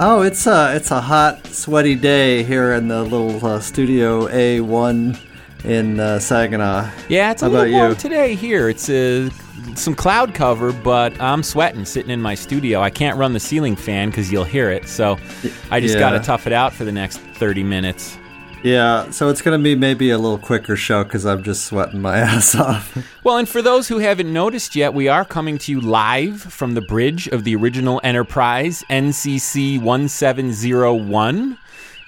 Oh, it's a it's a hot, sweaty day here in the little uh, studio A1 in uh, Saginaw. Yeah, it's a How little warm you? today here. It's uh, some cloud cover, but I'm sweating sitting in my studio. I can't run the ceiling fan because you'll hear it, so I just yeah. got to tough it out for the next 30 minutes. Yeah, so it's gonna be maybe a little quicker show because I'm just sweating my ass off. Well, and for those who haven't noticed yet, we are coming to you live from the bridge of the original Enterprise, NCC 1701.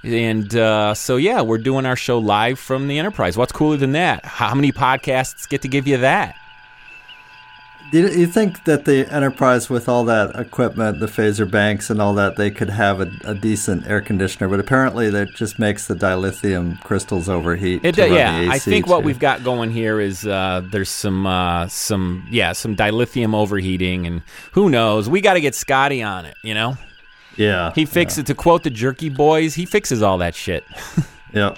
And uh, so, yeah, we're doing our show live from the Enterprise. What's cooler than that? How many podcasts get to give you that? You, you think that the Enterprise, with all that equipment, the phaser banks and all that, they could have a, a decent air conditioner? But apparently, that just makes the dilithium crystals overheat. It to does, run yeah. I think what we've got going here is uh, there's some uh, some yeah some dilithium overheating, and who knows? We got to get Scotty on it. You know, Yeah, he fixes to quote the Jerky Boys. He fixes all that shit. yeah.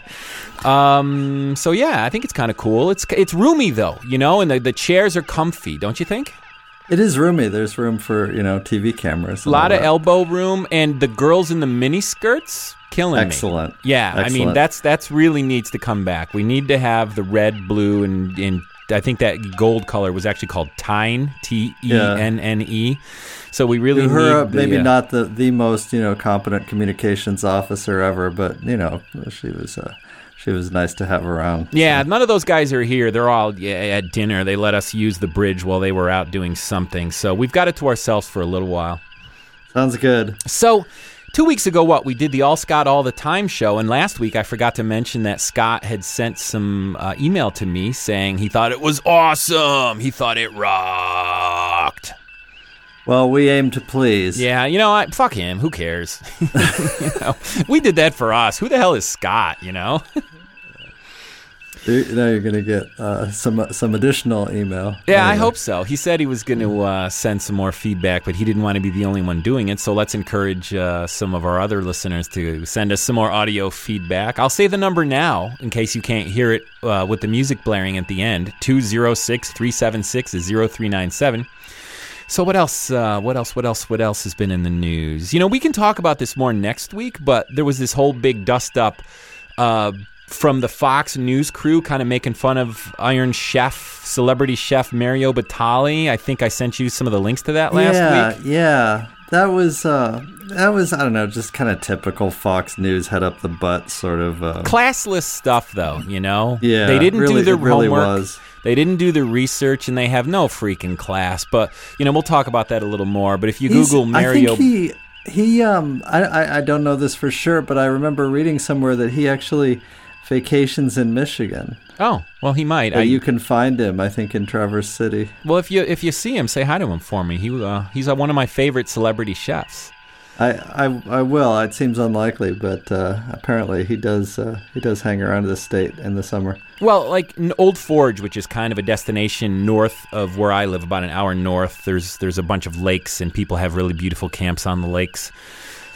Um. So yeah, I think it's kind of cool. It's it's roomy though, you know, and the, the chairs are comfy, don't you think? It is roomy. There's room for you know TV cameras. A lot of elbow room, and the girls in the mini skirts killing me. Excellent. Yeah, I mean that's that's really needs to come back. We need to have the red, blue, and and I think that gold color was actually called Tyne, T E N N E. So we really her need the, maybe uh, not the the most you know competent communications officer ever, but you know she was uh, she was nice to have around. Yeah, none of those guys are here. They're all yeah, at dinner. They let us use the bridge while they were out doing something. So we've got it to ourselves for a little while. Sounds good. So, two weeks ago, what we did the All Scott All the Time show, and last week I forgot to mention that Scott had sent some uh, email to me saying he thought it was awesome. He thought it rocked. Well, we aim to please. Yeah, you know, I, fuck him. Who cares? You know, we did that for us. Who the hell is Scott? You know. Now you're gonna get uh, some some additional email. Yeah, I hope so. He said he was going to uh, send some more feedback, but he didn't want to be the only one doing it. So let's encourage uh, some of our other listeners to send us some more audio feedback. I'll say the number now in case you can't hear it uh, with the music blaring at the end 206 376 0397. So what else? Uh, what else? What else? What else has been in the news? You know, we can talk about this more next week, but there was this whole big dust up uh, from the Fox News crew, kind of making fun of Iron Chef, celebrity chef Mario Batali. I think I sent you some of the links to that last yeah, week. yeah. That was uh, that was I don't know, just kind of typical Fox News head up the butt sort of. Uh, Classless stuff, though. You know, Yeah, they didn't really- do their it really homework. was. They didn't do the research, and they have no freaking class. But you know, we'll talk about that a little more. But if you He's- Google Mario, I think he he um I, I I don't know this for sure, but I remember reading somewhere that he actually vacations in Michigan. oh well, he might. I, you can find him, I think, in Traverse City. Well, if you if you see him, say hi to him for me. He uh, he's uh, one of my favorite celebrity chefs. I, I, I will. It seems unlikely, but uh, apparently he does. Uh, he does hang around the state in the summer. Well, like Old Forge, which is kind of a destination north of where I live, about an hour north. There's there's a bunch of lakes, and people have really beautiful camps on the lakes.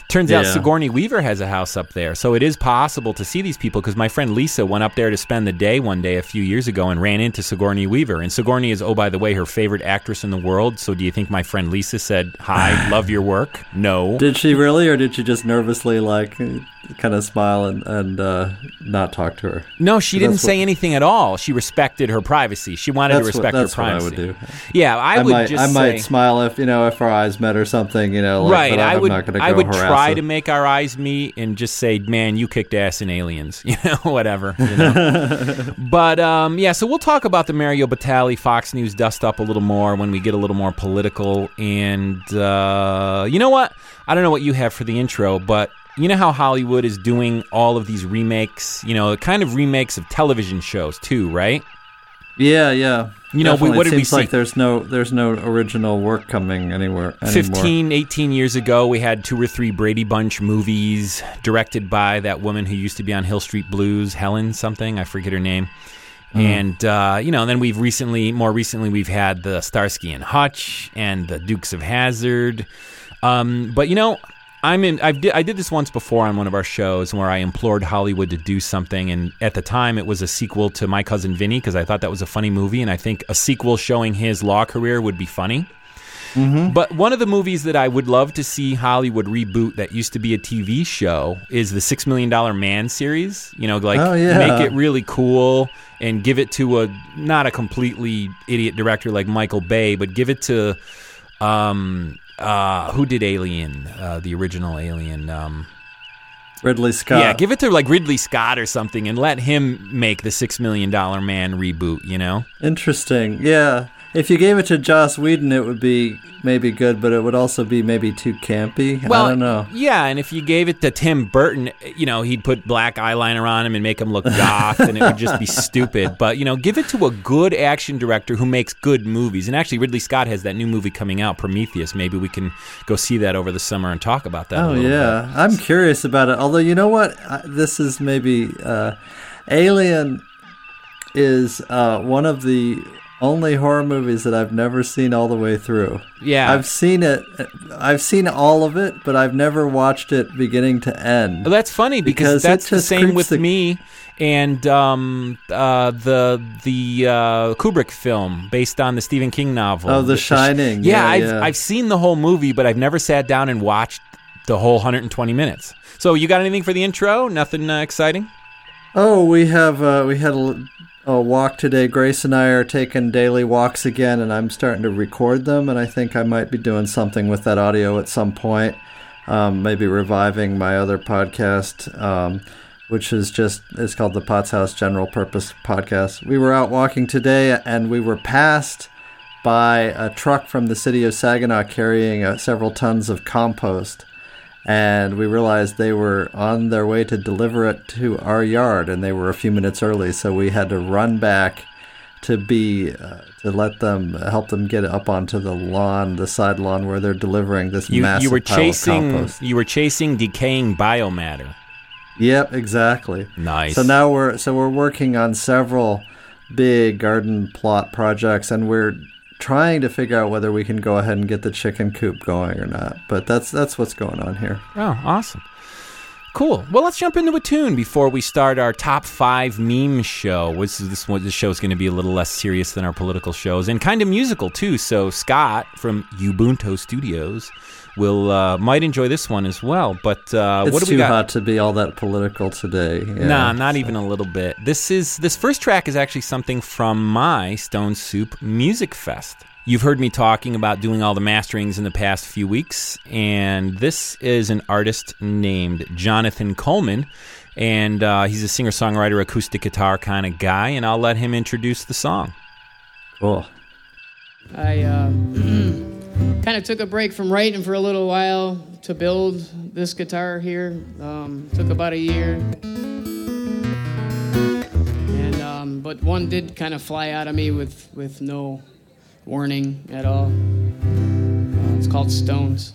Turns out Sigourney Weaver has a house up there, so it is possible to see these people. Because my friend Lisa went up there to spend the day one day a few years ago and ran into Sigourney Weaver. And Sigourney is, oh by the way, her favorite actress in the world. So do you think my friend Lisa said, "Hi, love your work"? No. Did she really, or did she just nervously like kind of smile and and uh, not talk to her? No, she didn't say what- anything at all. She respected her privacy. She wanted to That's what- respect that's her what I privacy. would do. Yeah, I, I, would might just I might smile if you know if our eyes met or something. You know, like, right. But I I'm would. not going to go I would try her. to make our eyes meet and just say, "Man, you kicked ass in Aliens," you know, whatever. You know? but um, yeah, so we'll talk about the Mario Batali Fox News dust up a little more when we get a little more political. And uh, you know what? I don't know what you have for the intro, but you know how Hollywood is doing all of these remakes. You know, kind of remakes of television shows too, right? Yeah, yeah. You know, we, what did we Seems see? like there's no there's no original work coming anywhere anymore. 15, 18 years ago, we had two or three Brady Bunch movies directed by that woman who used to be on Hill Street Blues, Helen something, I forget her name. And uh, you know, then we've recently, more recently, we've had the Starsky and Hutch and the Dukes of Hazzard. Um, but you know, I'm in. I did. I did this once before on one of our shows where I implored Hollywood to do something, and at the time it was a sequel to My Cousin Vinny because I thought that was a funny movie, and I think a sequel showing his law career would be funny. But one of the movies that I would love to see Hollywood reboot that used to be a TV show is the Six Million Dollar Man series. You know, like Oh, yeah. make it really cool and give it to a not a completely idiot director like Michael Bay, but give it to um uh who did Alien, uh, the original Alien. Um, Ridley Scott. yeah, give it to like Ridley Scott or something, and let him make the Six Million Dollar Man reboot. You know. Interesting. Yeah. If you gave it to Joss Whedon, it would be maybe good, but it would also be maybe too campy. I don't know. Yeah, and if you gave it to Tim Burton, you know, he'd put black eyeliner on him and make him look goth, and it would just be stupid. But you know, give it to a good action director who makes good movies. And actually, Ridley Scott has that new movie coming out, Prometheus. Maybe we can go see that over the summer and talk about that. a Oh yeah, bit. I'm curious about it. Although you know what, I, this is maybe uh, Alien is uh, one of the only horror movies that I've never seen all the way through. Yeah. I've seen it. I've seen all of it, but I've never watched it beginning to end. Well, that's funny because, Because that's the same with the- me and um, uh, the the uh, Kubrick film based on the Stephen King novel. Oh, The sh- Shining. Yeah, Yeah, I've yeah. I've seen the whole movie, but I've never sat down and watched the whole 120 minutes. So, you got anything for the intro? Nothing uh, exciting? Oh, we have uh, we had a, a walk today. Grace and I are taking daily walks again, and I'm starting to record them. And I think I might be doing something with that audio at some point. Um, maybe reviving my other podcast, um, which is just it's called the Potts House General Purpose Podcast. We were out walking today, and we were passed by a truck from the city of Saginaw carrying uh, several tons of compost and we realized they were on their way to deliver it to our yard and they were a few minutes early so we had to run back to be uh, to let them help them get up onto the lawn the side lawn where they're delivering this You massive you were pile chasing of compost you were chasing decaying biomatter. yep exactly Nice. so now we're so we're working on several big garden plot projects and we're trying to figure out whether we can go ahead and get the chicken coop going or not but that's that's what's going on here Oh, awesome. Cool. Well, let's jump into a tune before we start our top five meme show. This is this. This show is going to be a little less serious than our political shows, and kind of musical too. So Scott from Ubuntu Studios will uh, might enjoy this one as well. But uh, it's what do too we got? hot to be all that political today. Yeah. Nah, not even a little bit. This is this first track is actually something from my Stone Soup Music Fest. You've heard me talking about doing all the masterings in the past few weeks, and this is an artist named Jonathan Coleman, and uh, he's a singer songwriter, acoustic guitar kind of guy, and I'll let him introduce the song. Cool. I uh, kind of took a break from writing for a little while to build this guitar here. Um, took about a year, and um, but one did kind of fly out of me with with no warning at all. Uh, it's called Stones.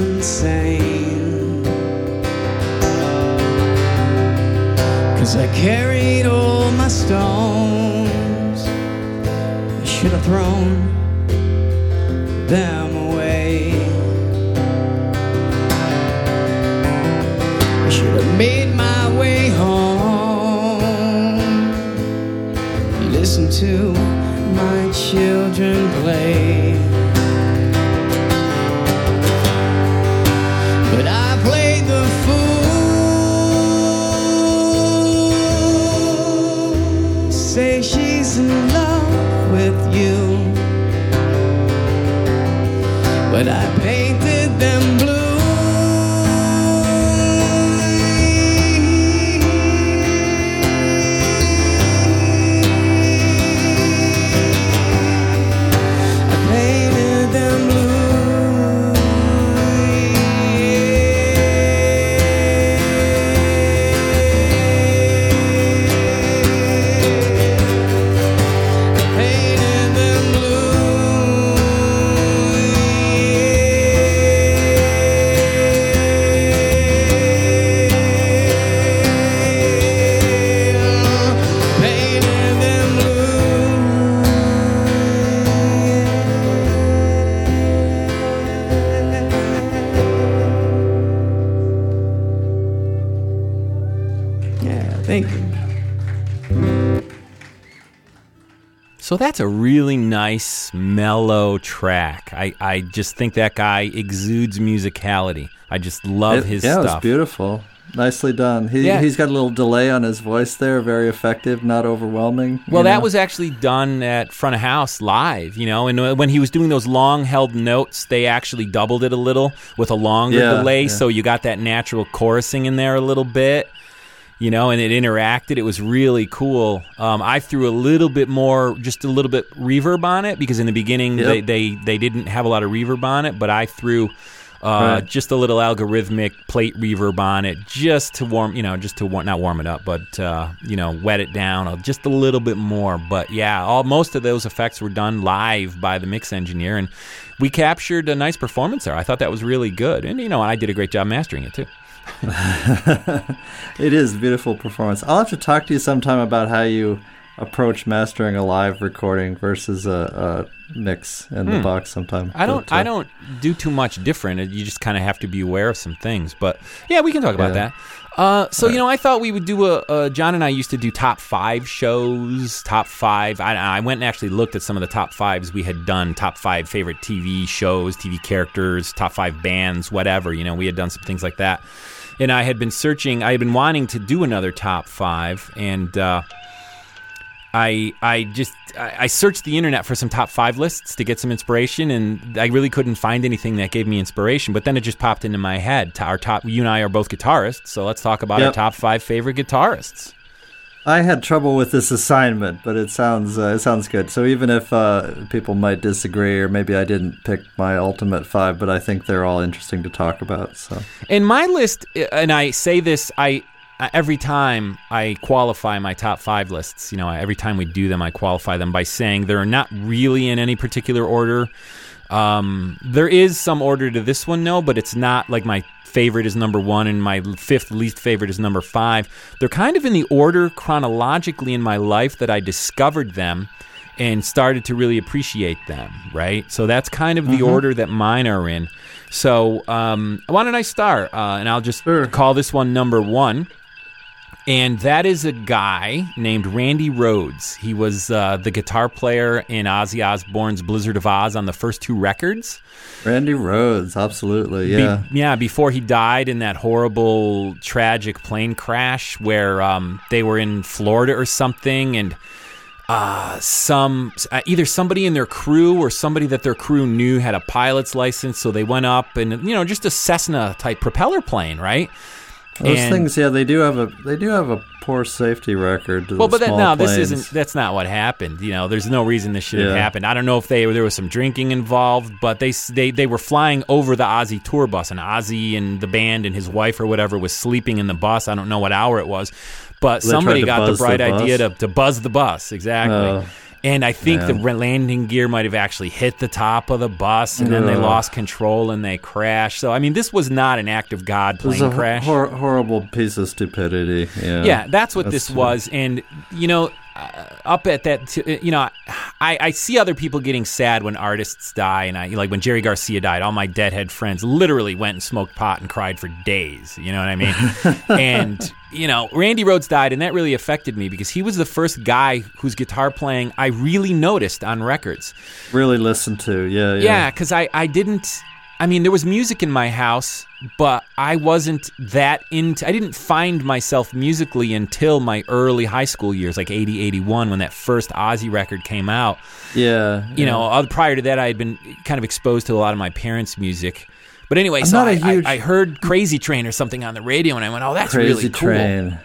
Insane. Cause I carried all my stones. I should have thrown them away. I should have made my way home. Listen to my children play. In love with you. But I painted So that's a really nice, mellow track. I, I just think that guy exudes musicality. I just love It- his yeah, it was stuff. beautiful. Nicely done. He Yeah. he's got a little delay on his voice there, very effective, not overwhelming. Well, that know? was actually done at front of house live, you know. And uh, when he was doing those long held notes, they actually doubled it a little with a longer Yeah, delay, yeah. so you got that natural chorusing in there a little bit, you know. And it interacted. It was really cool. Um, I threw a little bit more, just a little bit reverb on it because in the beginning Yep. they, they they didn't have a lot of reverb on it, but I threw. Uh, Right. Just a little algorithmic plate reverb on it, just to warm, you know, just to war- not warm it up, but uh, you know, wet it down just a little bit more. But yeah, all most of those effects were done live by the mix engineer, and we captured a nice performance there. I thought that was really good, and you know, I did a great job mastering it too. It is a beautiful performance. I'll have to talk to you sometime about how you approach mastering a live recording versus a, a mix in the box sometime. Hmm. I don't, I don't do too much different. You just kind of have to be aware of some things. But yeah, we can talk about Yeah. that. Uh, so you know, I thought we would do a. Uh, John and I used to do top five shows. Top five. I, I went and actually looked at some of the top fives we had done. Top five favorite TV shows, TV characters, top five bands, whatever. You know, we had done some things like that. And I had been searching. I had been wanting to do another top five, and uh, I I just I, I searched the internet for some top five lists to get some inspiration, and I really couldn't find anything that gave me inspiration. But then it just popped into my head. Our top, you and I are both guitarists, so let's talk about Yep. our top five favorite guitarists. I had trouble with this assignment, but it sounds uh, it sounds good. So even if uh, people might disagree, or maybe I didn't pick my ultimate five, but I think they're all interesting to talk about. So In my list, uh, and I say this, I every time I qualify my top five lists. You know, every time we do them, I qualify them by saying they're not really in any particular order. Um, there is some order to this one, no, but it's not like my favorite is number one and my fifth least favorite is number five. They're kind of in the order chronologically in my life that I discovered them and started to really appreciate them, right? So that's kind of the order that mine are in. So um, why don't I start? Uh, and I'll just Sure. call this one number one. And that is a guy named Randy Rhoads. He was uh, the guitar player in Ozzy Osbourne's Blizzard of Ozz on the first two records. Randy Rhoads, absolutely, Be- yeah. yeah, before he died in that horrible, tragic plane crash where um, they were in Florida or something, and uh, some uh, either somebody in their crew or somebody that their crew knew had a pilot's license, so they went up and you know just a Cessna type propeller plane, right? Those And- things, yeah, they do have a they do have a poor safety record. Well, but that, no, this isn't. That's not what happened. You know, there's no reason this should have happened. I don't know if they there was some drinking involved, but they they they were flying over the Ozzy tour bus, and Ozzy and the band and his wife or whatever was sleeping in the bus. I don't know what hour it was, but They somebody got the buzz the bright idea to to buzz the bus exactly. Oh. And I think the landing gear might have actually hit the top of the bus, and then they lost control and they crashed. So I mean, this was not an act of God It was plane a crash. hor- horrible piece of stupidity. Yeah, Yeah, that's what That's this was. And, you know, uh, up at that, t- you know, I, I see other people getting sad when artists die. And I, like when Jerry Garcia died, all my deadhead friends literally went and smoked pot and cried for days. You know what I mean? and, you know, Randy Rhoads died, and that really affected me because he was the first guy whose guitar playing I really noticed on records. really listened to. Yeah, yeah. Yeah, because I, I didn't. I mean, there was music in my house, but I wasn't that into. I didn't find myself musically until my early high school years, like 80, 81, when that first Ozzy record came out. yeah. You know, uh, prior to that, I had been kind of exposed to a lot of my parents' music. But anyway, I'm so I, huge- I, I heard Crazy Train or something on the radio, and I went, "Oh, that's Crazy really cool." Train.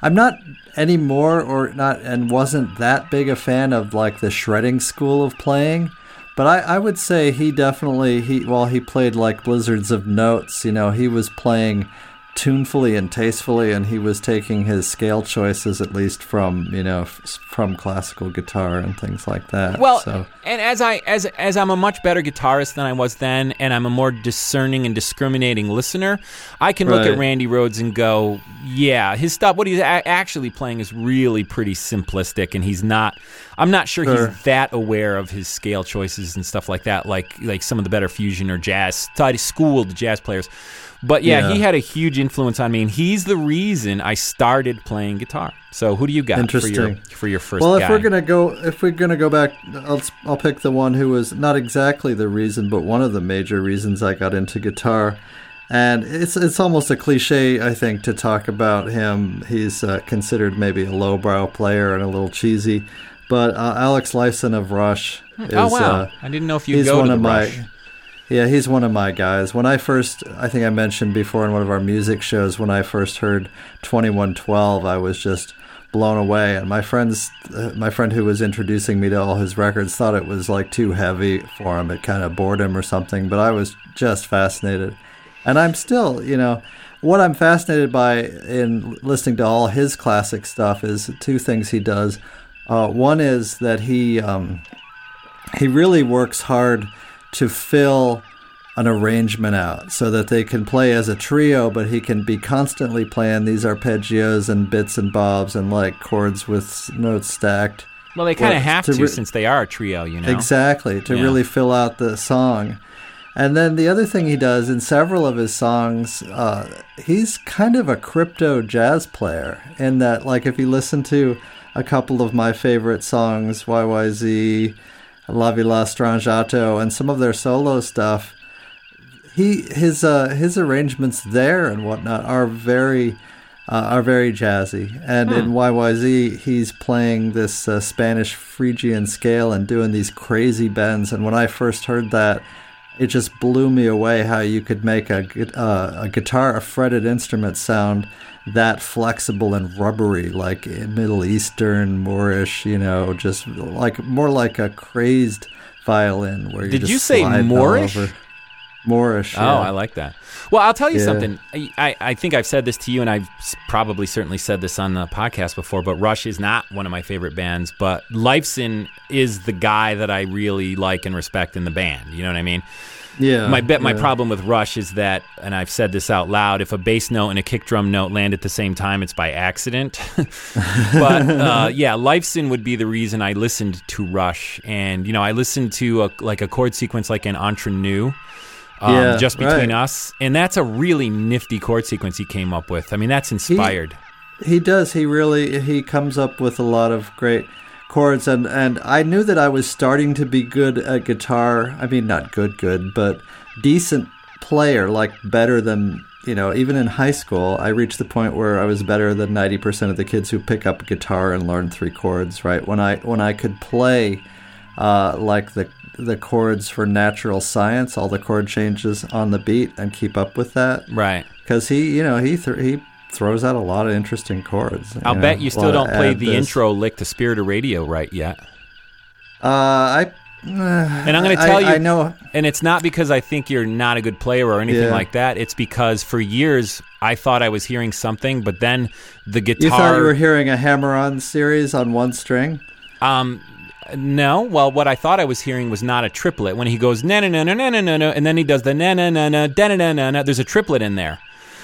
I'm not anymore, or not, and wasn't that big a fan of like the shredding school of playing. But I, I would say he definitely he while he played like blizzards of notes, you know, he was playing tunefully and tastefully, and he was taking his scale choices at least from you know f- from classical guitar and things like that. Well, so and as I as as I'm a much better guitarist than I was then, and I'm a more discerning and discriminating listener, I can look at Randy Rhoads and go, yeah, his stuff. What he's a- actually playing is really pretty simplistic, and he's not. I'm not sure Sure. he's that aware of his scale choices and stuff like that, like like some of the better fusion or jazz schooled jazz players. But yeah, Yeah. he had a huge influence on me, and he's the reason I started playing guitar. So who do you got for your for your first? Well, if guy? we're gonna go, if we're gonna go back, I'll I'll pick the one who was not exactly the reason, but one of the major reasons I got into guitar. And it's it's almost a cliche, I think, to talk about him. He's uh, considered maybe a lowbrow player and a little cheesy, but uh, Alex Lifeson of Rush is. oh wow, Uh, I didn't know if you he's go one to the my Rush. Yeah he's one of my guys. When i first i think i mentioned before in one of our music shows when i first heard 2112 i was just blown away. And my friends uh, my friend who was introducing me to all his records thought it was like too heavy for him. It kind of bored him or something but i was just fascinated. And i'm still you know what i'm fascinated by in listening to all his classic stuff is two things he does. Uh, one is that he um, he really works hard to fill an arrangement out so that they can play as a trio, but he can be constantly playing these arpeggios and bits and bobs and like chords with notes stacked. Well, they kind of have to re- since they are a trio, you know. Exactly, to Yeah. really fill out the song. And then the other thing he does in several of his songs, uh, he's kind of a crypto jazz player. In that, like, if you listen to a couple of my favorite songs, YYZ, La Villa Strangiato, and some of their solo stuff, he his uh, his arrangements there and whatnot are very uh, are very jazzy. And in YYZ, he's playing this uh, Spanish Phrygian scale and doing these crazy bends. And when I first heard that, it just blew me away how you could make a, uh, a guitar, a fretted instrument sound that flexible and rubbery, like Middle Eastern, Moorish, you know, just like more like a crazed violin where you Did just you say Moorish? Moorish. Oh, yeah. I like that. Well, I'll tell you Yeah. something. I, I, I think I've said this to you, and I've probably certainly said this on the podcast before, but Rush is not one of my favorite bands, but Lifeson is the guy that I really like and respect in the band. You know what I mean? Yeah. my bet my yeah. problem with Rush is that, and I've said this out loud, if a bass note and a kick drum note land at the same time, it's by accident. but uh, yeah, Lifeson would be the reason I listened to Rush, and you know, I listened to a, like a chord sequence like an Entre Nous. Um, Yeah, just between right. us, and that's a really nifty chord sequence he came up with. I mean, that's inspired. He does. He really he comes up with a lot of great chords and and I knew that I was starting to be good at guitar. I mean not good good, but decent player, like better than you know, even in high school, I reached the point where I was better than 90% of the kids who pick up guitar and learn three chords, right? When I when I could play uh, like the the chords for natural science, all the chord changes on the beat and keep up with that right. because he, you know, he th- he throws out a lot of interesting chords. I'll you bet you still don't play the this. intro lick to Spirit of Radio right yet. Uh, I uh, and I'm going to tell I, you, I know, and it's not because I think you're not a good player or anything yeah. like that. It's because for years I thought I was hearing something, but then the guitar. You thought you were hearing a hammer-on series on one string. Um, no. Well, what I thought I was hearing was not a triplet. When he goes na na na na na na na, and then he does the na na na na na na na, there's a triplet in there.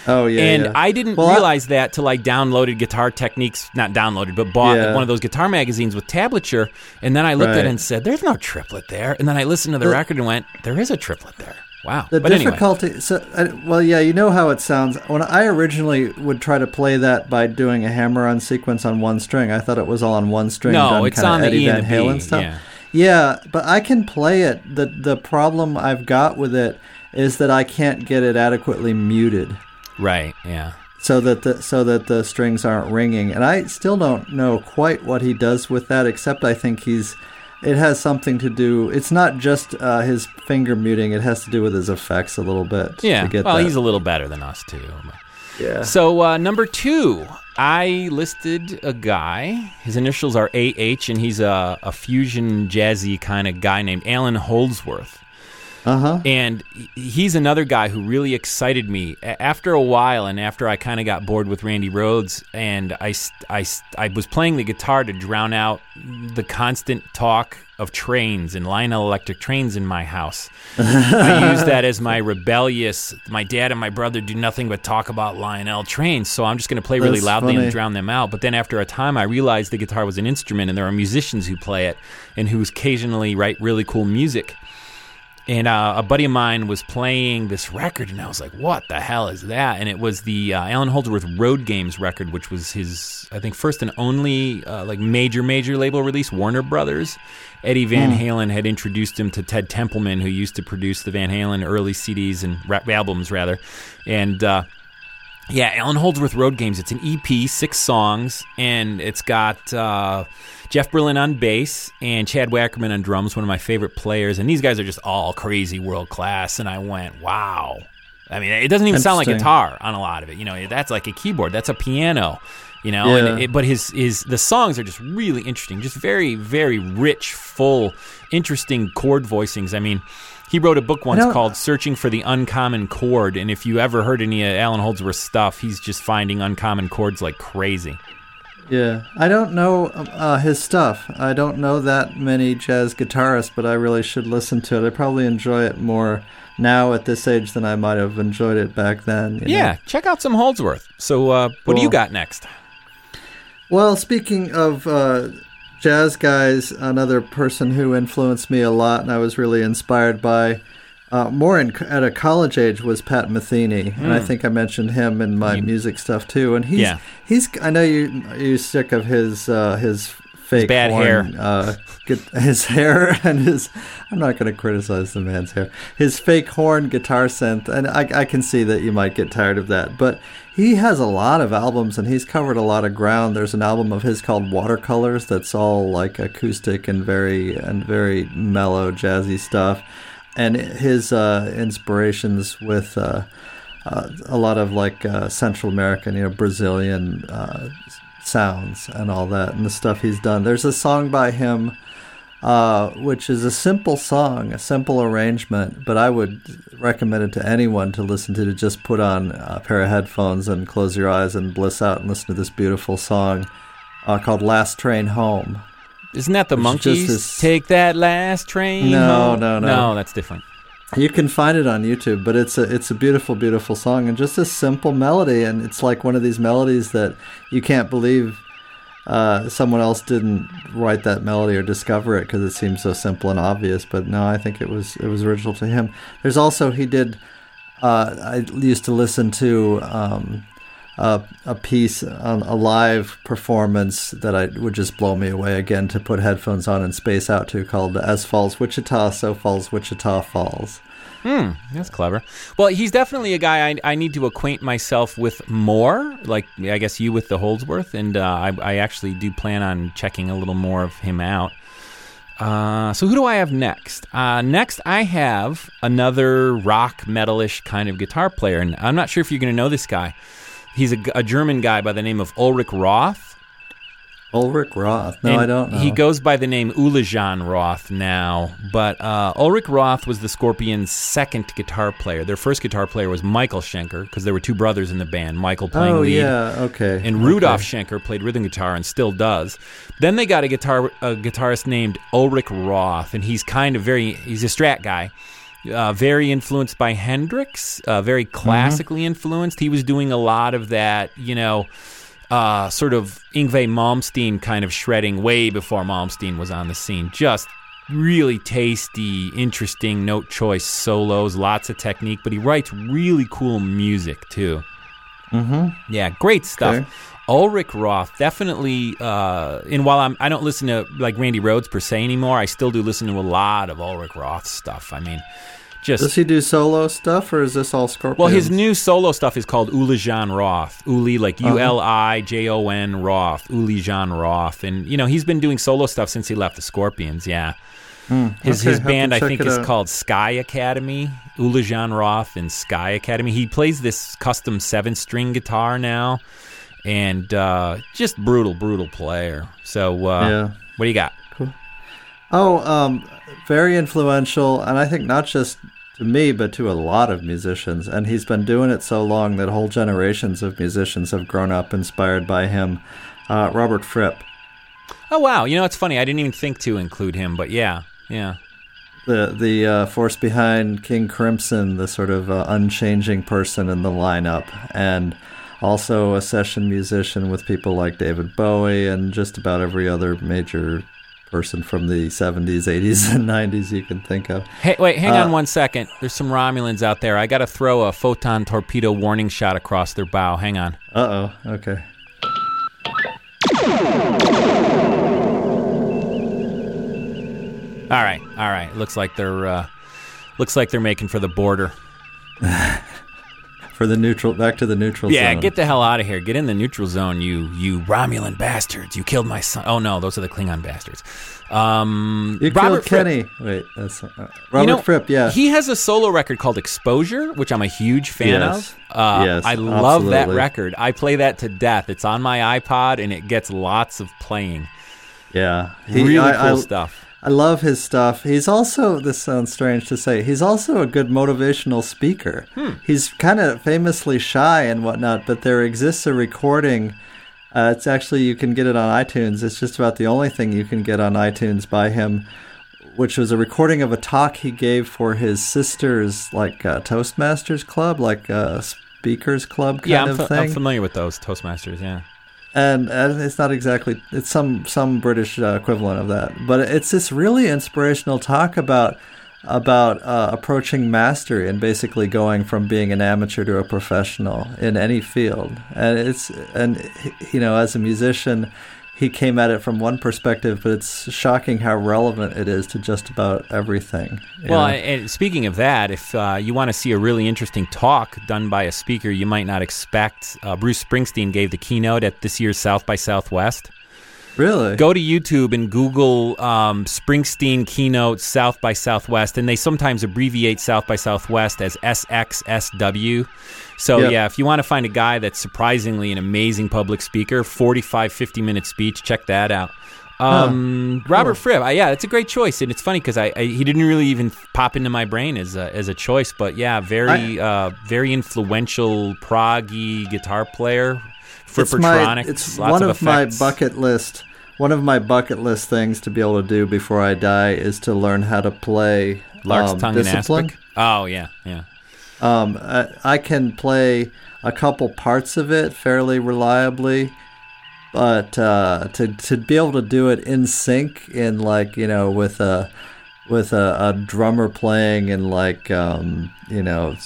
Oh yeah. and yeah. I didn't Well, I- realize that till I downloaded Guitar Techniques, not downloaded, but bought Yeah. one of those guitar magazines with tablature. And then I looked at it and said, "There's no triplet there." And then I listened to the, The- record and went, "There is a triplet there." Wow. The but anyway, difficulty. So, uh, well, yeah, you know how it sounds. When I originally would try to play that by doing a hammer-on sequence on one string, I thought it was all on one string. No, done it's on the Eddie E and Van the B, style. yeah. Yeah, but I can play it. the The problem I've got with it is that I can't get it adequately muted. Right? Yeah. so that the so that the strings aren't ringing. And I still don't know quite what he does with that, except I think he's. It has something to do. It's not just uh, his finger muting. It has to do with his effects a little bit. Yeah. To get well, that. he's a little better than us too. yeah. So uh, number two, I listed a guy. His initials are AH, and he's a, a fusion jazzy kind of guy named Allan Holdsworth. Uh huh. And he's another guy who really excited me. After a while, and after I kind of got bored with Randy Rhoads, and I, I, I was playing the guitar to drown out the constant talk of trains and Lionel Electric trains in my house. I used that as my rebellious. My dad and my brother do nothing but talk about Lionel trains, so I'm just going to play really That's loudly and drown them out. But then after a time, I realized the guitar was an instrument, and there are musicians who play it and who occasionally write really cool music. And uh, a buddy of mine was playing this record, and I was like, "What the hell is that?" And it was the uh, Allan Holdsworth Road Games record, which was his, I think, first and only uh, like major, major label release. Warner Brothers. Eddie Van Halen had introduced him to Ted Templeman, who used to produce the Van Halen early CDs and rap albums, rather. And uh, yeah, Allan Holdsworth Road Games. It's an EP, six songs, and it's got uh, Jeff Berlin on bass and Chad Wackerman on drums, one of my favorite players. And these guys are just all crazy world class. And I went, wow. I mean, it doesn't even sound like guitar on a lot of it. You know, that's like a keyboard. That's a piano. You know, and it, but his his the songs are just really interesting, just very very rich, full, interesting chord voicings. I mean, he wrote a book once called "Searching for the Uncommon Chord," and if you ever heard any of Allan Holdsworth stuff, he's just finding uncommon chords like crazy. Yeah, I don't know uh, his stuff. I don't know that many jazz guitarists, but I really should listen to it. I probably enjoy it more now at this age than I might have enjoyed it back then. you know? Yeah, check out some Holdsworth. So, uh, what do you got next? Well, speaking of uh, jazz guys, another person who influenced me a lot and I was really inspired by uh, more in, at a college age was Pat Metheny, and I think I mentioned him in my music stuff too. And he's Yeah. he's I know you you're sick of his uh, his fake bad horn, hair. Uh, get his hair and his. I'm not going to criticize the man's hair. His fake horn guitar synth, and I, I can see that you might get tired of that, but he has a lot of albums and he's covered a lot of ground. There's an album of his called Watercolors that's all like acoustic and very and very mellow, jazzy stuff, and his uh, inspirations with. Uh, uh, a lot of like uh, Central American, you know, Brazilian uh, sounds and all that, and the stuff he's done. There's a song by him, uh, which is a simple song, a simple arrangement, but I would recommend it to anyone to listen to. To just put on a pair of headphones and close your eyes and bliss out and listen to this beautiful song uh, called "Last Train Home." Isn't that the Monkees? this- Take that last train. No, home? no, no. No, that's different. You can find it on YouTube, but it's a it's a beautiful, beautiful song and just a simple melody, and it's like one of these melodies that you can't believe uh, someone else didn't write that melody or discover it because it seems so simple and obvious. But no, I think it was it was original to him. There's also he did. Uh, I used to listen to um, a, a piece on a live performance that I would just blow me away again to put headphones on and space out to called "As Falls Wichita, So Falls Wichita Falls." Hmm, that's clever. Well, he's definitely a guy I, I need to acquaint myself with more. Like I guess you with the Holdsworth, and uh, I, I actually do plan on checking a little more of him out. Uh, so who do I have next? Uh, next, I have another rock metalish kind of guitar player, and I'm not sure if you're going to know this guy. He's a, a German guy by the name of Ulrich Roth. Ulrich Roth. No, And I don't know. He goes by the name Uli Jon Roth now, but uh, Ulrich Roth was the Scorpions' second guitar player. Their first guitar player was Michael Schenker because there were two brothers in the band. Michael playing Oh lead, yeah, okay. and Rudolf Okay. Schenker played rhythm guitar and still does. Then they got a guitar a guitarist named Ulrich Roth, and he's kind of very he's a Strat guy. Uh, very influenced by Hendrix, uh, very Mm-hmm. classically influenced. He was doing a lot of that, you know, uh, sort of Yngwie Malmsteen kind of shredding way before Malmsteen was on the scene. Just really tasty, interesting note choice solos, lots of technique, but he writes really cool music too. Mm-hmm. Yeah, great stuff. Okay. Ulrich Roth definitely. Uh, and while I'm, I don't listen to like Randy Rhoads per se anymore. I still do listen to a lot of Ulrich Roth stuff. I mean, just Does he do solo stuff or is this all Scorpions? well, his new solo stuff is called Uli Ulijan Roth. Uli, like Uh-huh. U L I J O N Roth. Uli Jon Roth. And, you know, he's been doing solo stuff since he left the Scorpions, yeah. His, Hmm. Okay, his band, I think, is out. called Sky Academy. Uli Ulijan Roth and Sky Academy. He plays this custom seven string guitar now. And uh, just brutal, brutal player. So, uh, Yeah. what do you got? Cool. Oh, um, very influential, and I think not just to me, but to a lot of musicians. And he's been doing it so long that whole generations of musicians have grown up inspired by him. Uh, Robert Fripp, Oh, wow. You know, it's funny. I didn't even think to include him, but yeah, yeah. the the uh, force behind King Crimson, the sort of uh, unchanging person in the lineup, and also a session musician with people like David Bowie and just about every other major person from the 70s, 80s, and 90s you can think of. Hey, wait, hang Uh, on one second. There's some Romulans out there. I got to throw a photon torpedo warning shot across their bow. Hang on. Uh oh. Okay. All right, all right. Looks like they're uh, looks like they're making for the border. For the neutral, back to the neutral Yeah, zone. get the hell out of here. Get in the neutral zone, you you Romulan bastards. You killed my son. Oh no, those are the Klingon bastards. Um, You Robert killed Fripp. Kenny. Wait, that's uh, Robert You know, Fripp. Yeah. He has a solo record called Exposure, which I'm a huge fan Yes. of. Uh, Yes, I love that record. I play that to death. It's on my iPod and it gets lots of playing. yeah. really I, cool I, stuff. I love his stuff. He's also, this sounds strange to say, he's also a good motivational speaker. Hmm. He's kind of famously shy and whatnot, but there exists a recording. Uh, it's actually, you can get it on iTunes. It's just about the only thing you can get on iTunes by him, which was a recording of a talk he gave for his sister's, like, uh, Toastmasters Club, like a speakers club kind Yeah, I'm, of fa- thing. I'm familiar with those Toastmasters. Yeah. And, and it's not exactly it's some some British uh, equivalent of that, but it's this really inspirational talk about about uh, approaching mastery and basically going from being an amateur to a professional in any field. And it's and you know as a musician, he came at it from one perspective, but it's shocking how relevant it is to just about everything. Well, and speaking of that, if uh, you want to see a really interesting talk done by a speaker you might not expect, uh, Bruce Springsteen gave the keynote at this year's South by Southwest. Really? Go to YouTube and Google um, Springsteen keynote South by Southwest, and they sometimes abbreviate South by Southwest as SXSW. So, Yep. yeah, if you want to find a guy that's surprisingly an amazing public speaker, 45, 50 minute speech, check that out. Um, Robert Fripp, uh, yeah, it's a great choice, and it's funny because I, I he didn't really even pop into my brain as a, as a choice, but yeah, very uh, very influential proggy guitar player. it's my, it's one of, of, my bucket list. One of my bucket list things to be able to do before I die is to learn how to play Lark's um, tongue and discipline. aspic. Oh yeah, yeah. Um, I, I can play a couple parts of it fairly reliably, but uh, to to be able to do it in sync in like you know with a with a, a drummer playing and like um, you know.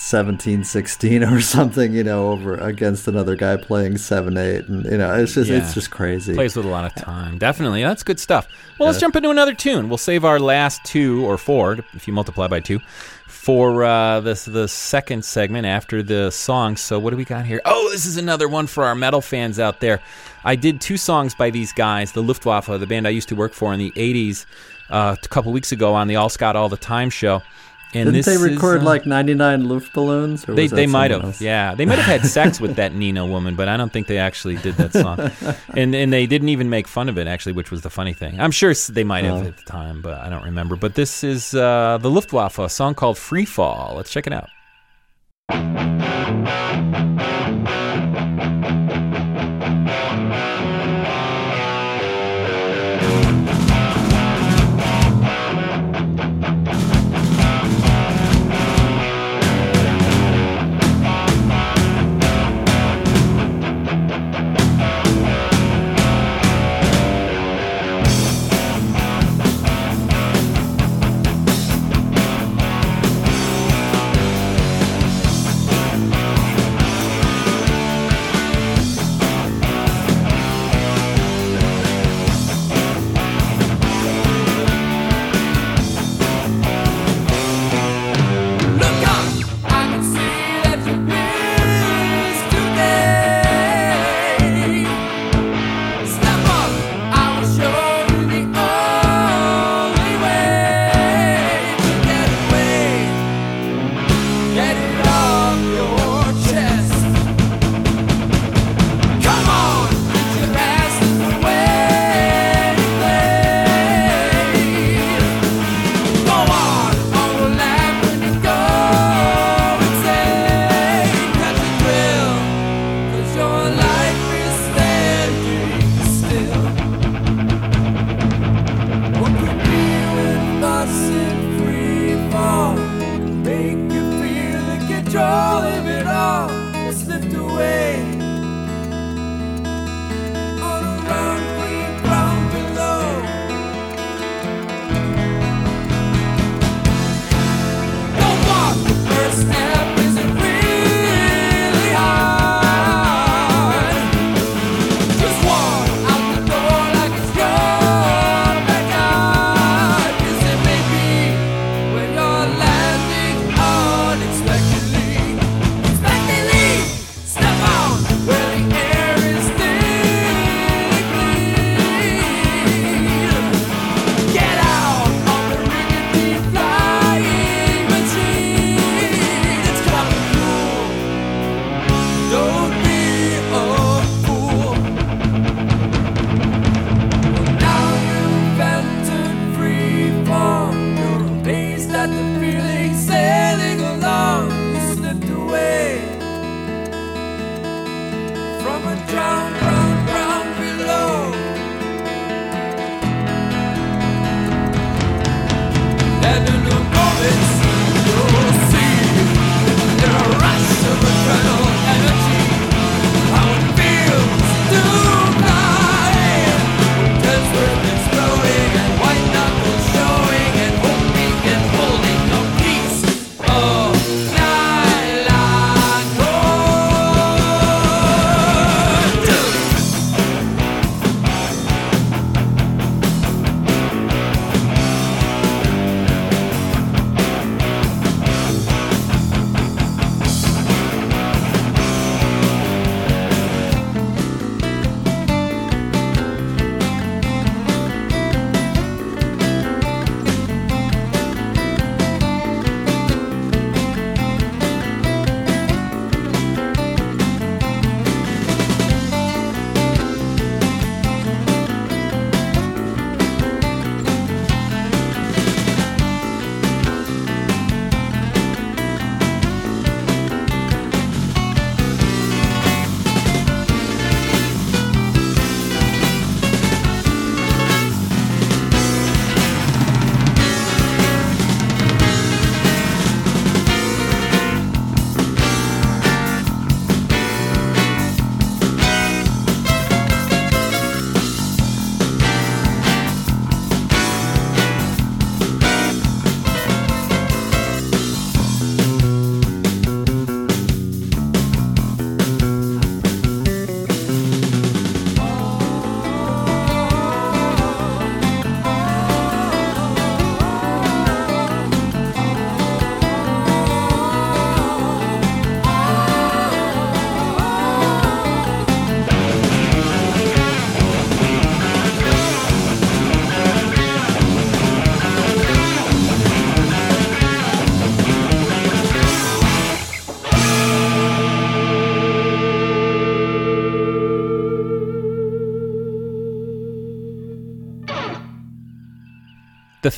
1716 or something you know over against another guy playing 7-8 and you know it's just Yeah. it's just crazy Plays with a lot of time. Definitely. That's good stuff. Well, let's jump into another tune. We'll save our last two or four, if you multiply by two, for uh, this the second segment after the song. So, what do we got here? Oh, this is another one for our metal fans out there. I did two songs by these guys, the Luftwaffe, the band I used to work for in the 80s, uh, a couple weeks ago on the All Scott All the Time show. And didn't this they is, record uh, like 99 Luftballons or they they might have, else? yeah. They might have had sex with that Nina woman, but I don't think they actually did that song. and and they didn't even make fun of it, actually, which was the funny thing. I'm sure they might have Oh. at the time, but I don't remember. But this is uh, the Luftwaffe, a song called Free Fall. Let's check it out.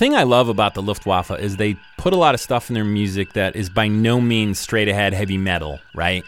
Thing I love about the Luftwaffe is they put a lot of stuff in their music that is by no means straight ahead heavy metal, right?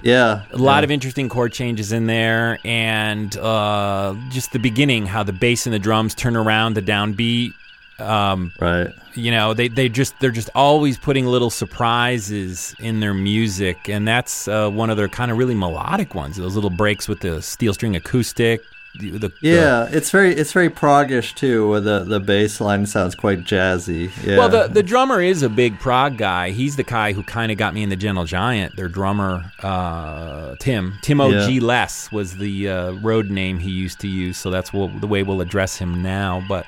Yeah, a lot yeah. of interesting chord changes in there, and uh, just the beginning, how the bass and the drums turn around the downbeat. Um, right. You know, they they just they're just always putting little surprises in their music, and that's uh, one of their kind of really melodic ones. Those little breaks with the steel string acoustic. The, the, yeah, it's very it's very proggish too. Where the the bass line sounds quite jazzy. Yeah. Well, the the drummer is a big prog guy. He's the guy who kind of got me in the Gentle Giant. Their drummer, uh, Tim Tim O G Yeah. Less was the uh, road name he used to use. So that's what, the way we'll address him now. But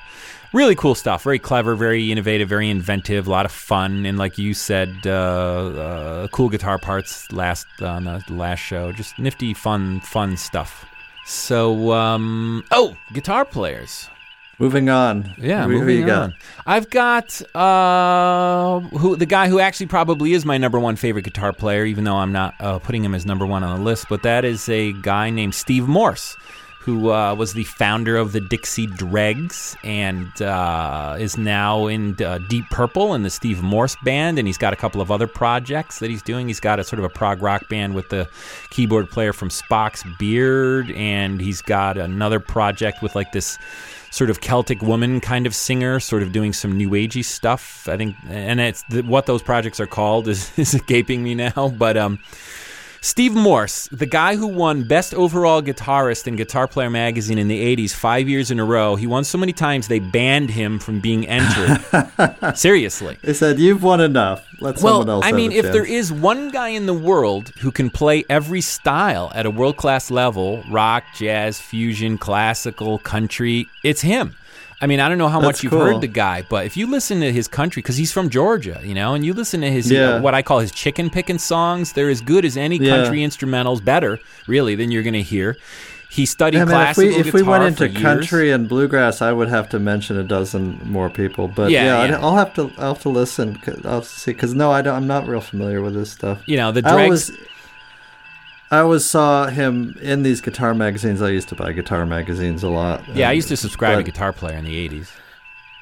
really cool stuff. Very clever, very innovative, very inventive. A lot of fun, and like you said, uh, uh, cool guitar parts last on the last show. Just nifty, fun, fun stuff. So, um, oh, guitar players. moving on. Yeah, who, who moving got? on. I've got uh, who the guy who actually probably is my number one favorite guitar player, even though I'm not uh, putting him as number one on the list. But that is a guy named Steve Morse, who uh, was the founder of the Dixie Dregs and uh, is now in uh, Deep Purple and the Steve Morse band, and he's got a couple of other projects that he's doing. He's got a sort of a prog rock band with the keyboard player from Spock's Beard, and he's got another project with like this sort of Celtic woman kind of singer, sort of doing some new agey stuff. I think, and it's what those projects are called is, is escaping me now. But um, Steve Morse, the guy who won Best Overall Guitarist in Guitar Player magazine in the '80s five years in a row, he won so many times they banned him from being entered. Seriously. They said you've won enough. Let someone Well, else. I mean, if there chance." is one guy in the world who can play every style at a world class level rock, jazz, fusion, classical, country it's him. I mean, I don't know how That's much you've cool. heard the guy, but if you listen to his country, because he's from Georgia, you know, and you listen to his, Yeah. what I call his chicken picking songs, they're as good as any Yeah. country instrumentals, better, really, than you're going to hear. He studied Yeah, man, if classical we if we went into country and bluegrass, I would have to mention a dozen more people. But Yeah, yeah, I'll have to I'll have to listen. I'll see because no, I don't, I'm not real familiar with this stuff. You know, the I dregs. I always saw him in these guitar magazines. I used to buy guitar magazines a lot. yeah, I used to subscribe but- to Guitar Player in the 80s.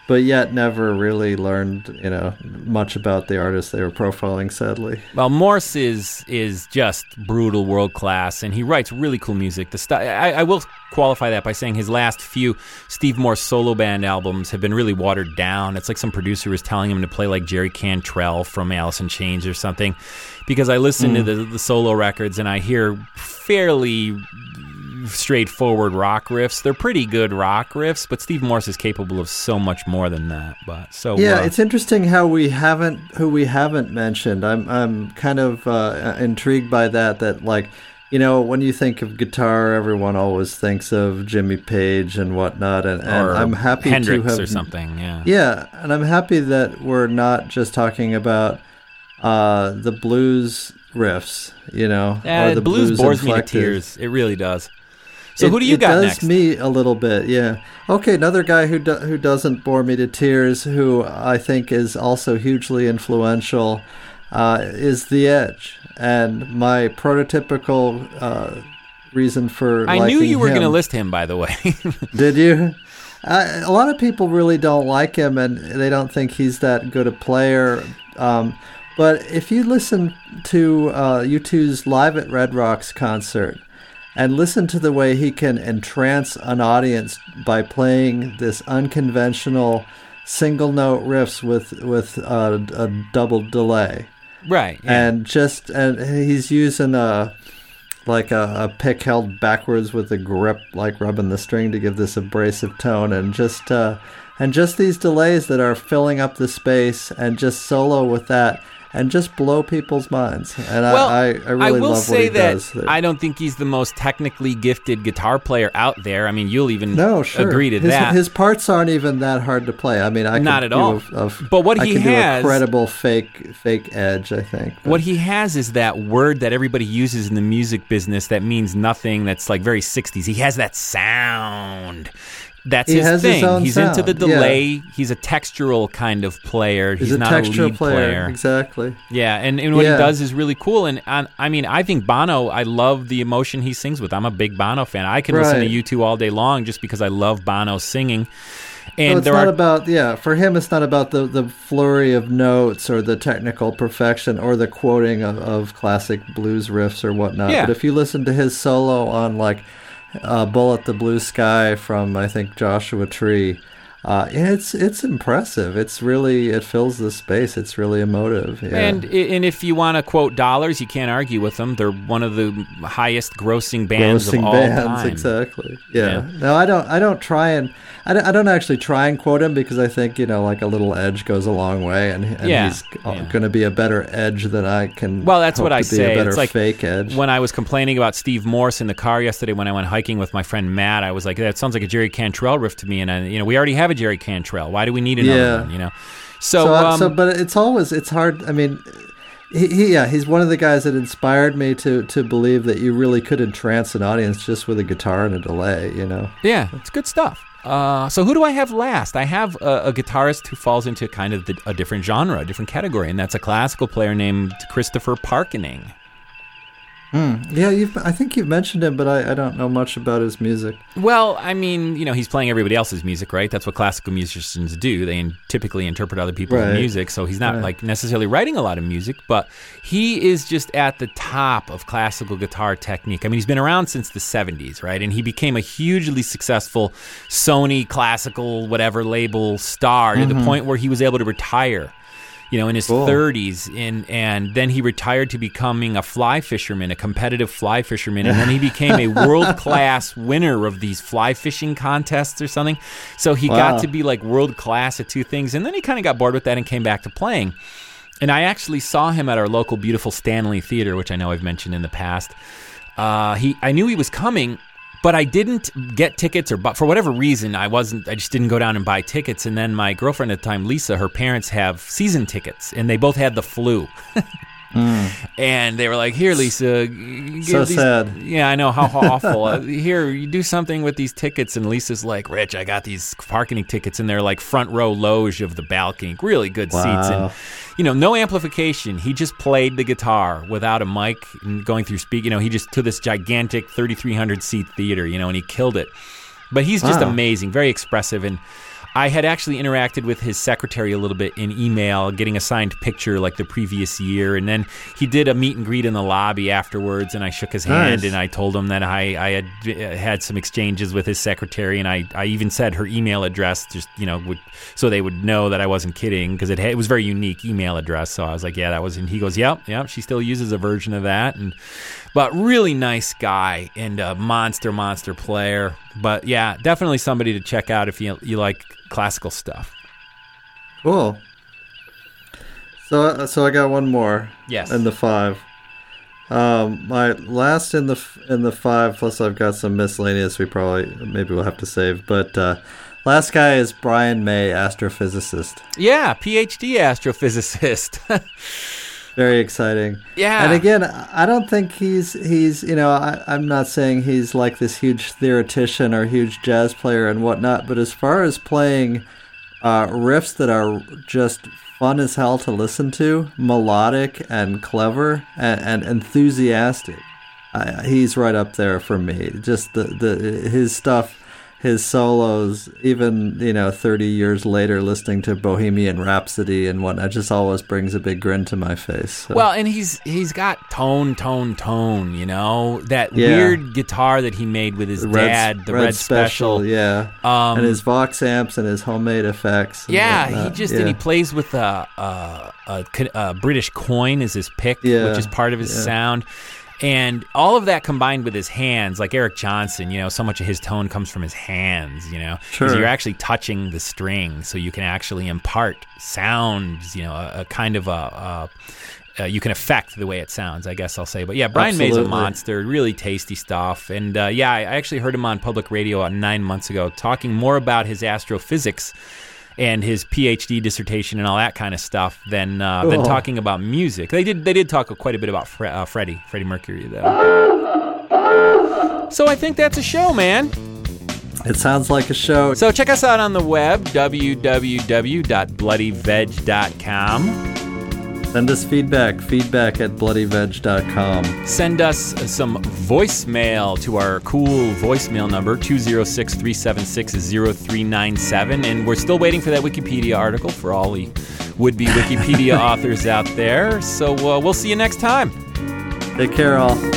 But yet never really learned, you know, much about the artist they were profiling. Sadly, Well, Morse is is just brutal, world class, and he writes really cool music. The st- I, I will qualify that by saying his last few Steve Morse solo band albums have been really watered down. It's like some producer was telling him to play like Jerry Cantrell from Alice in Chains or something, because I listen to hmm. the, the solo records and I hear fairly straightforward rock riffs. They're pretty good rock riffs, but Steve Morse is capable of so much more than that. But so yeah, uh, it's interesting how we haven't who we haven't mentioned. I'm I'm kind of uh, intrigued by that. That like. You know, when you think of guitar, everyone always thinks of Jimmy Page and whatnot, and, and or I'm happy Hendrix to have or something. Yeah. Yeah, and I'm happy that we're not just talking about uh, the blues riffs, you know, Yeah, or the blues, bores me to tears. It really does. So It- who do you it got does next? me a little bit, yeah. Okay, another guy who do, who doesn't bore me to tears, who I think is also hugely influential, uh, is The Edge, and my prototypical uh, reason for I knew you were going to list him, by the way. Did you? Uh, a lot of people really don't like him, and they don't think he's that good a player. Um, but if you listen to uh, U2's Live at Red Rocks concert and listen to the way he can entrance an audience by playing this unconventional single note riffs with with uh, a double delay right. Yeah. and just and he's using a like a, a pick held backwards with a grip like rubbing the string to give this abrasive tone and just uh and just these delays that are filling up the space and just solo with that and just blow people's minds and well, I, I, I really will love say what he that does there. I don't think he's the most technically gifted guitar player out there. I mean, you'll even no, sure. agree to his, that. His parts aren't even that hard to play. I mean, I Not at all. A, a- But what I he can has- credible fake fake edge. I think. But- what he has is that word that everybody uses in the music business that means nothing. That's like very '60s. He has that sound. That's He his his thing. own he's into the sound, yeah. delay. He's a textural kind of player. He's, He's, a not a lead player. exactly. Yeah, and, and what Yeah. he does is really cool. And, and I mean, I think Bono. I love the emotion he sings with. I'm a big Bono fan. I can listen to Right. U2 all day long just because I love Bono singing. And it's not are about yeah. For him, it's not about the the flurry of notes or the technical perfection or the quoting of, of classic blues riffs or whatnot. Yeah. But if you listen to his solo on like uh, "Bullet the Blue Sky" from I think Joshua Tree. Uh, it's it's impressive. It's really it fills the space. It's really emotive. Yeah. And and if you want to quote dollars, you can't argue with them. They're one of the highest grossing bands grossing of all bands time. exactly yeah. Yeah. no i don't i don't try and I don't, I don't actually try and quote him because i think you know like a little edge goes a long way and, and Yeah, he's yeah. going to be a better edge than i can Well, that's what I say. better It's like fake edge When I was complaining about Steve Morse in the car yesterday when I went hiking with my friend Matt, I was like, "That sounds like a Jerry Cantrell riff to me." And I, you know, we already have a Jerry Cantrell. Why do we need another Yeah. one? You know. So, so, um, so but it's always it's hard i mean he, he yeah he's one of the guys that inspired me to to believe that you really could entrance an audience just with a guitar and a delay you know Yeah, it's good stuff. Uh, so who do I have last? I have a, a guitarist who falls into kind of the, a different genre, a different category, and that's a classical player named Christopher Parkening. Hmm. yeah you've i think you've mentioned him but i, I don't know much about his music Well, I mean, you know, he's playing everybody else's music, right? That's what classical musicians do. They in, typically interpret other people's Right. music, so he's not Right. like necessarily writing a lot of music, but he is just at the top of classical guitar technique. I mean, he's been around since the 70s, right? And he became a hugely successful Sony classical whatever label star to the mm-hmm. point where he was able to retire. You know, in his Cool. 30s, and and then he retired to becoming a fly fisherman, a competitive fly fisherman, and then he became a world class winner of these fly fishing contests or something. So he Wow. got to be like world class at two things, and then he kind of got bored with that and came back to playing. And I actually saw him at our local beautiful Stanley Theater, which I know I've mentioned in the past. Uh, he, I knew he was coming, but I didn't get tickets, or but for whatever reason, I wasn't. I just didn't go down and buy tickets. And then my girlfriend at the time, Lisa, her parents have season tickets, and they both had the flu. And they were like, "Here, Lisa, So these- sad. Yeah, I know how, awful. Uh, here, you do something with these tickets." And Lisa's like, "Rich, I got these Parkening tickets, and they're like front row loge of the balcony, really good seats, and you know, no amplification. He just played the guitar without a mic and going through speak. You know, he just to this gigantic 3,300 seat theater. You know, and he killed it. But he's just Wow. amazing, very expressive, and I had actually interacted with his secretary a little bit in email, getting a signed picture like the previous year, and then he did a meet and greet in the lobby afterwards, and I shook his hand Nice. and I told him that I, I had uh, had some exchanges with his secretary, and I, I even said her email address, just you know, would, so they would know that I wasn't kidding because it, had- it was a very unique email address. So I was like, yeah, that was, and he goes, yep, yep, she still uses a version of that, and but really nice guy and a monster, monster player. But yeah, definitely somebody to check out if you you like classical stuff. Cool. So, so I got one more. Yes. In the five. Um, my last in the in the five. Plus, I've got some miscellaneous. We probably maybe we'll have to save. But uh, last guy is Brian May, astrophysicist. Yeah, PhD astrophysicist. Very exciting. Yeah. And again, I don't think he's he's you know I, I'm not saying he's like this huge theoretician or huge jazz player and whatnot. But as far as playing uh, riffs that are just fun as hell to listen to, melodic and clever and, and enthusiastic, I, he's right up there for me. Just the the his stuff. His solos, even you know, thirty years later, listening to Bohemian Rhapsody and whatnot, just always brings a big grin to my face. So. well, and he's he's got tone, tone, tone. You know that Yeah. weird guitar that he made with his dad, the Red, Special. yeah, Um, and his Vox amps and his homemade effects. Yeah, he just yeah. and he plays with a, a, a, a British coin as his pick, Yeah, which is part of his sound. And all of that combined with his hands, like Eric Johnson, you know, so much of his tone comes from his hands, you know, Sure. you're actually touching the string, so you can actually impart sounds, you know, a, a kind of a, a uh, you can affect the way it sounds, I guess I'll say. But yeah, Brian May's a monster, really tasty stuff. And uh, yeah, I I actually heard him on public radio nine months ago talking more about his astrophysics and his PhD dissertation and all that kind of stuff than uh, than talking about music. They did they did talk quite a bit about Fre- uh, Freddie Freddie Mercury though. So I think that's a show, man. It sounds like a show. So check us out on the web www.bloodyveg.com. Send us feedback, feedback at bloodyveg.com. Send us some voicemail to our cool voicemail number, 206 376 0397. And we're still waiting for that Wikipedia article for all the would be Wikipedia authors out there. So uh, we'll see you next time. Take care, all.